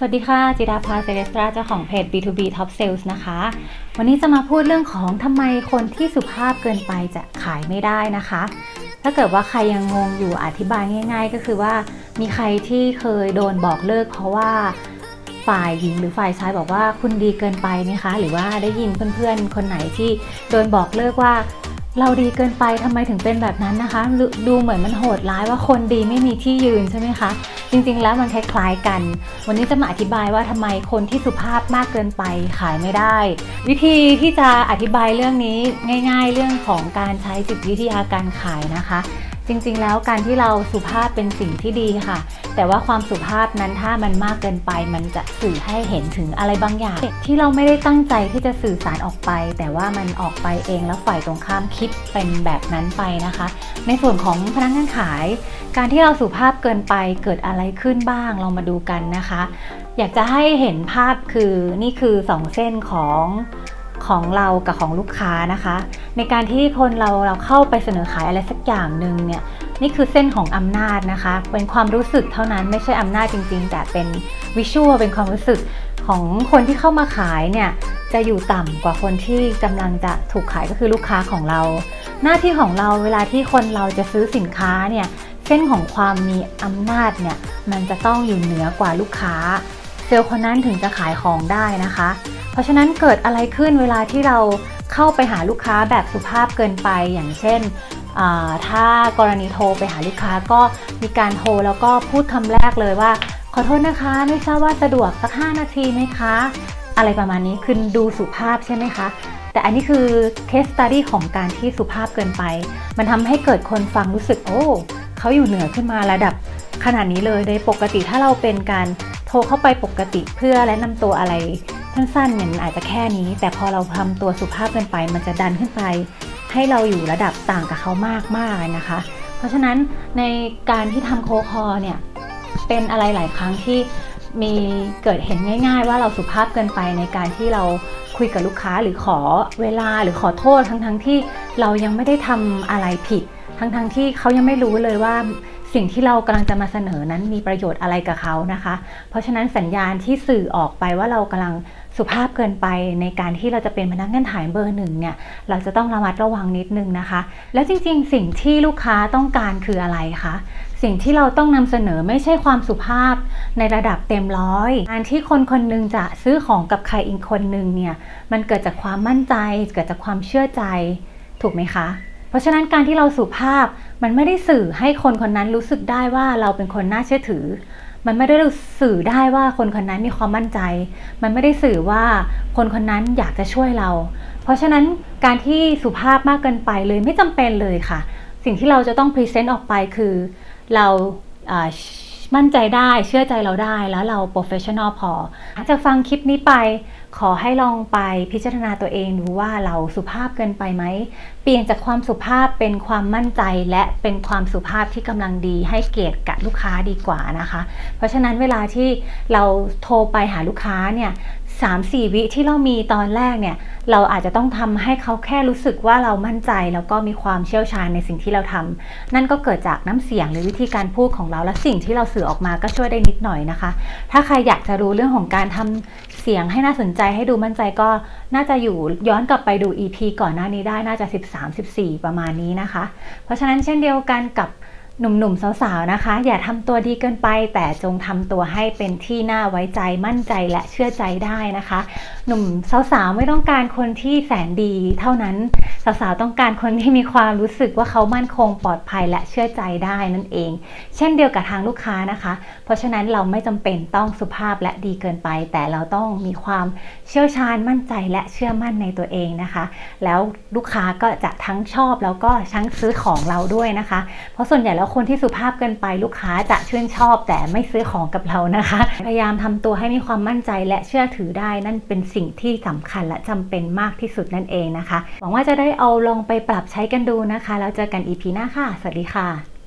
สวัสดีค่ะ จิดาภาเซเลสตราเจ้าของเพจ B2B Top Sales นะคะ วันนี้จะมาพูดเรื่องของทำไมคนที่สุภาพเกินไปจะขายไม่ได้นะคะ ถ้าเกิดว่าใครยังงงอยู่อธิบายง่าย ๆ ก็คือว่ามีใครที่เคยโดนบอกเลิก เพราะว่าฝ่ายหญิงหรือฝ่ายชายบอกว่าคุณดีเกินไปไหมคะ หรือว่าได้ยินเพื่อนๆ คนไหนที่โดนบอกเลิกว่า เราดีเกินไปทำไมถึงเป็นแบบนั้นนะคะ ดูเหมือนมันโหดร้ายว่าคนดีไม่มีที่ยืนใช่ไหมคะ จริงๆแล้วมันคล้ายๆกัน วันนี้จะมาอธิบายว่าทำไมคนที่สุภาพมากเกินไปขายไม่ได้ วิธีที่จะอธิบายเรื่องนี้ง่าย ๆ เรื่องของการใช้จิตวิทยาการขายนะคะ จริงๆ แล้วการที่เราสุภาพเป็นสิ่งที่ดีค่ะ แต่ว่าความสุภาพนั้นถ้ามันมากเกินไป มันจะสื่อให้เห็นถึงอะไรบางอย่าง ที่เราไม่ได้ตั้งใจที่จะสื่อสารออกไป แต่ว่ามันออกไปเองแล้วฝ่ายตรงข้ามคิดเป็นแบบนั้นไปนะคะ ในส่วนของพนักงานขาย การที่เราสุภาพเกินไปเกิดอะไรขึ้นบ้างเรามาดูกันนะคะ อยากจะให้เห็นภาพคือนี่คือ 2 เส้นของ ของเรากับของลูกค้านะคะ ในการที่คนเราเราเข้าไปเสนอขายอะไรสักอย่างหนึ่งเนี่ยนี่คือเส้นของอำนาจนะคะ เป็นความรู้สึกเท่านั้นไม่ใช่อำนาจจริง ๆ แต่เป็นวิชวลเป็นความรู้สึกของคนที่เข้ามาขายเนี่ยจะอยู่ต่ำกว่าคนที่กำลังจะถูกขายก็คือลูกค้าของเรา หน้าที่ของเราเวลาที่คนเราจะซื้อสินค้าเนี่ยเส้นของความมีอำนาจเนี่ยมันจะต้องอยู่เหนือกว่าลูกค้า เซลล์คนนั้นถึงจะขายของได้นะคะ ราะฉะนั้นเกิดอะไรขึ้นเวลาที่เราเข้าไปหาลูกค้าแบบสุภาพเกินไปอย่างเช่นถ้ากรณีโทรไปหาลูกค้าก็มีการโทรแล้วก็พูดคำแรกเลยว่า ขอโทษนะคะ ไม่ทราบว่าสะดวกสัก 5 นาทีไหมคะ อะไรประมาณนี้คือดูสุภาพใช่ไหมคะ แต่อันนี้คือเคสตัดี้ของการที่สุภาพเกินไป มันทำให้เกิดคนฟังรู้สึกโอ้เขาอยู่เหนือขึ้นมาระดับขนาดนี้เลยโดยปกติถ้าเราเป็นการโทรเข้าไปปกติเพื่อแนะนำตัวอะไร สั้นๆเนี่ยมันอาจจะแค่นี้ แต่พอเราทำตัวสุภาพเกินไป มันจะดันขึ้นไป ให้เราอยู่ระดับต่างกับเขามากมากนะคะ เพราะฉะนั้นในการที่ทำโคคอเนี่ยเป็นอะไรหลายครั้งที่มีเกิดเห็นง่าย ๆ ว่าเราสุภาพเกินไปในการที่เราคุยกับลูกค้าหรือขอเวลาหรือขอโทษทั้งๆทที่เรายังไม่ได้ทำอะไรผิด ทั้งๆทที่เขายังไม่รู้เลยว่า สิ่งที่เรากำลังจะมาเสนอนั้นมีประโยชน์อะไรกับเขานะคะ เพราะฉะนั้นสัญญาณที่สื่อออกไปว่าเรากำลังสุภาพเกินไปในการที่เราจะเป็นพนักงานขายเบอร์หนึ่งเนี่ยเราจะต้องระมัดระวังนิดนึงนะคะ แล้วจริงๆ สิ่งที่ลูกค้าต้องการคืออะไรคะสิ่งที่เราต้องนำเสนอไม่ใช่ความสุภาพในระดับเต็มร้อย การที่คนคนนึงจะซื้อของกับใครอีกคนนึงเนี่ยมันเกิดจากความมั่นใจ เกิดจากความเชื่อใจถูกไหมคะ เพราะฉะนั้นการที่เราสุภาพ มันไม่ได้สื่อให้คนคนนั้นรู้สึกได้ว่าเราเป็นคนน่าเชื่อถือ มันไม่ได้สื่อได้ว่าคนคนนั้นมีความมั่นใจ มันไม่ได้สื่อว่าคนคนนั้นอยากจะช่วยเรา เพราะฉะนั้นการที่สุภาพมากเกินไปเลยไม่จำเป็นเลยค่ะ สิ่งที่เราจะต้อง present ออกไปคือเรา มั่นใจได้เชื่อใจเราได้แล้วเรา professional พอจะฟังคลิปนี้ไป ขอให้ลองไปพิจารณาตัวเองดูว่าเราสุภาพเกินไปไหม เปลี่ยนจากความสุภาพเป็นความมั่นใจและเป็นความสุภาพที่กำลังดีให้เกียรติกับลูกค้าดีกว่านะคะ เพราะฉะนั้นเวลาที่เราโทรไปหาลูกค้าเนี่ย สามสี่วิที่เรามีตอนแรกเนี่ย เราอาจจะต้องทำให้เขาแค่รู้สึกว่าเรามั่นใจ แล้วก็มีความเชี่ยวชาญในสิ่งที่เราทำนั่นก็เกิดจากน้ำเสียงหรือวิธีการพูดของเราและสิ่งที่เราสื่อออกมาก็ช่วยได้นิดหน่อยนะคะ ถ้าใครอยากจะรู้เรื่องของการทำเสียงให้น่าสนใจให้ดูมั่นใจก็น่าจะอยู่ย้อนกลับไปดู EP ก่อนหน้านี้ได้น่าจะ 13-14 ประมาณนี้นะคะ เพราะฉะนั้นเช่นเดียวกันกับ หนุ่มๆสาวๆนะคะ อย่าทำตัวดีเกินไป แต่จงทำตัวให้เป็นที่น่าไว้ใจมั่นใจและเชื่อใจได้นะคะ หนุ่มสาวๆไม่ต้องการคนที่แสนดี เท่านั้นสาวๆต้องการคนที่มีความรู้สึกว่าเขามั่นคงปลอดภัยและเชื่อใจได้นั่นเอง เช่นเดียวกับทางลูกค้านะคะ เพราะฉะนั้นเราไม่จำเป็นต้องสุภาพและดีเกินไป แต่เราต้องมีความเชี่ยวชาญมั่นใจและเชื่อมั่นในตัวเองนะคะ แล้วลูกค้าก็จะทั้งชอบแล้วก็ทั้งซื้อของเราด้วยนะคะ เพราะส่วนใหญ่แล้วคนที่สุภาพเกินไปลูกค้าจะชื่นชอบแต่ไม่ซื้อของกับเรานะคะ พยายามทำตัวให้มีความมั่นใจและเชื่อถือได้นั่นเป็นสิ่งที่สำคัญและจำเป็นมากที่สุดนั่นเองนะคะ หวังว่าจะได้เอาลองไปปรับใช้กันดูนะคะ แล้วเจอกันอีพีหน้าค่ะ สวัสดีค่ะ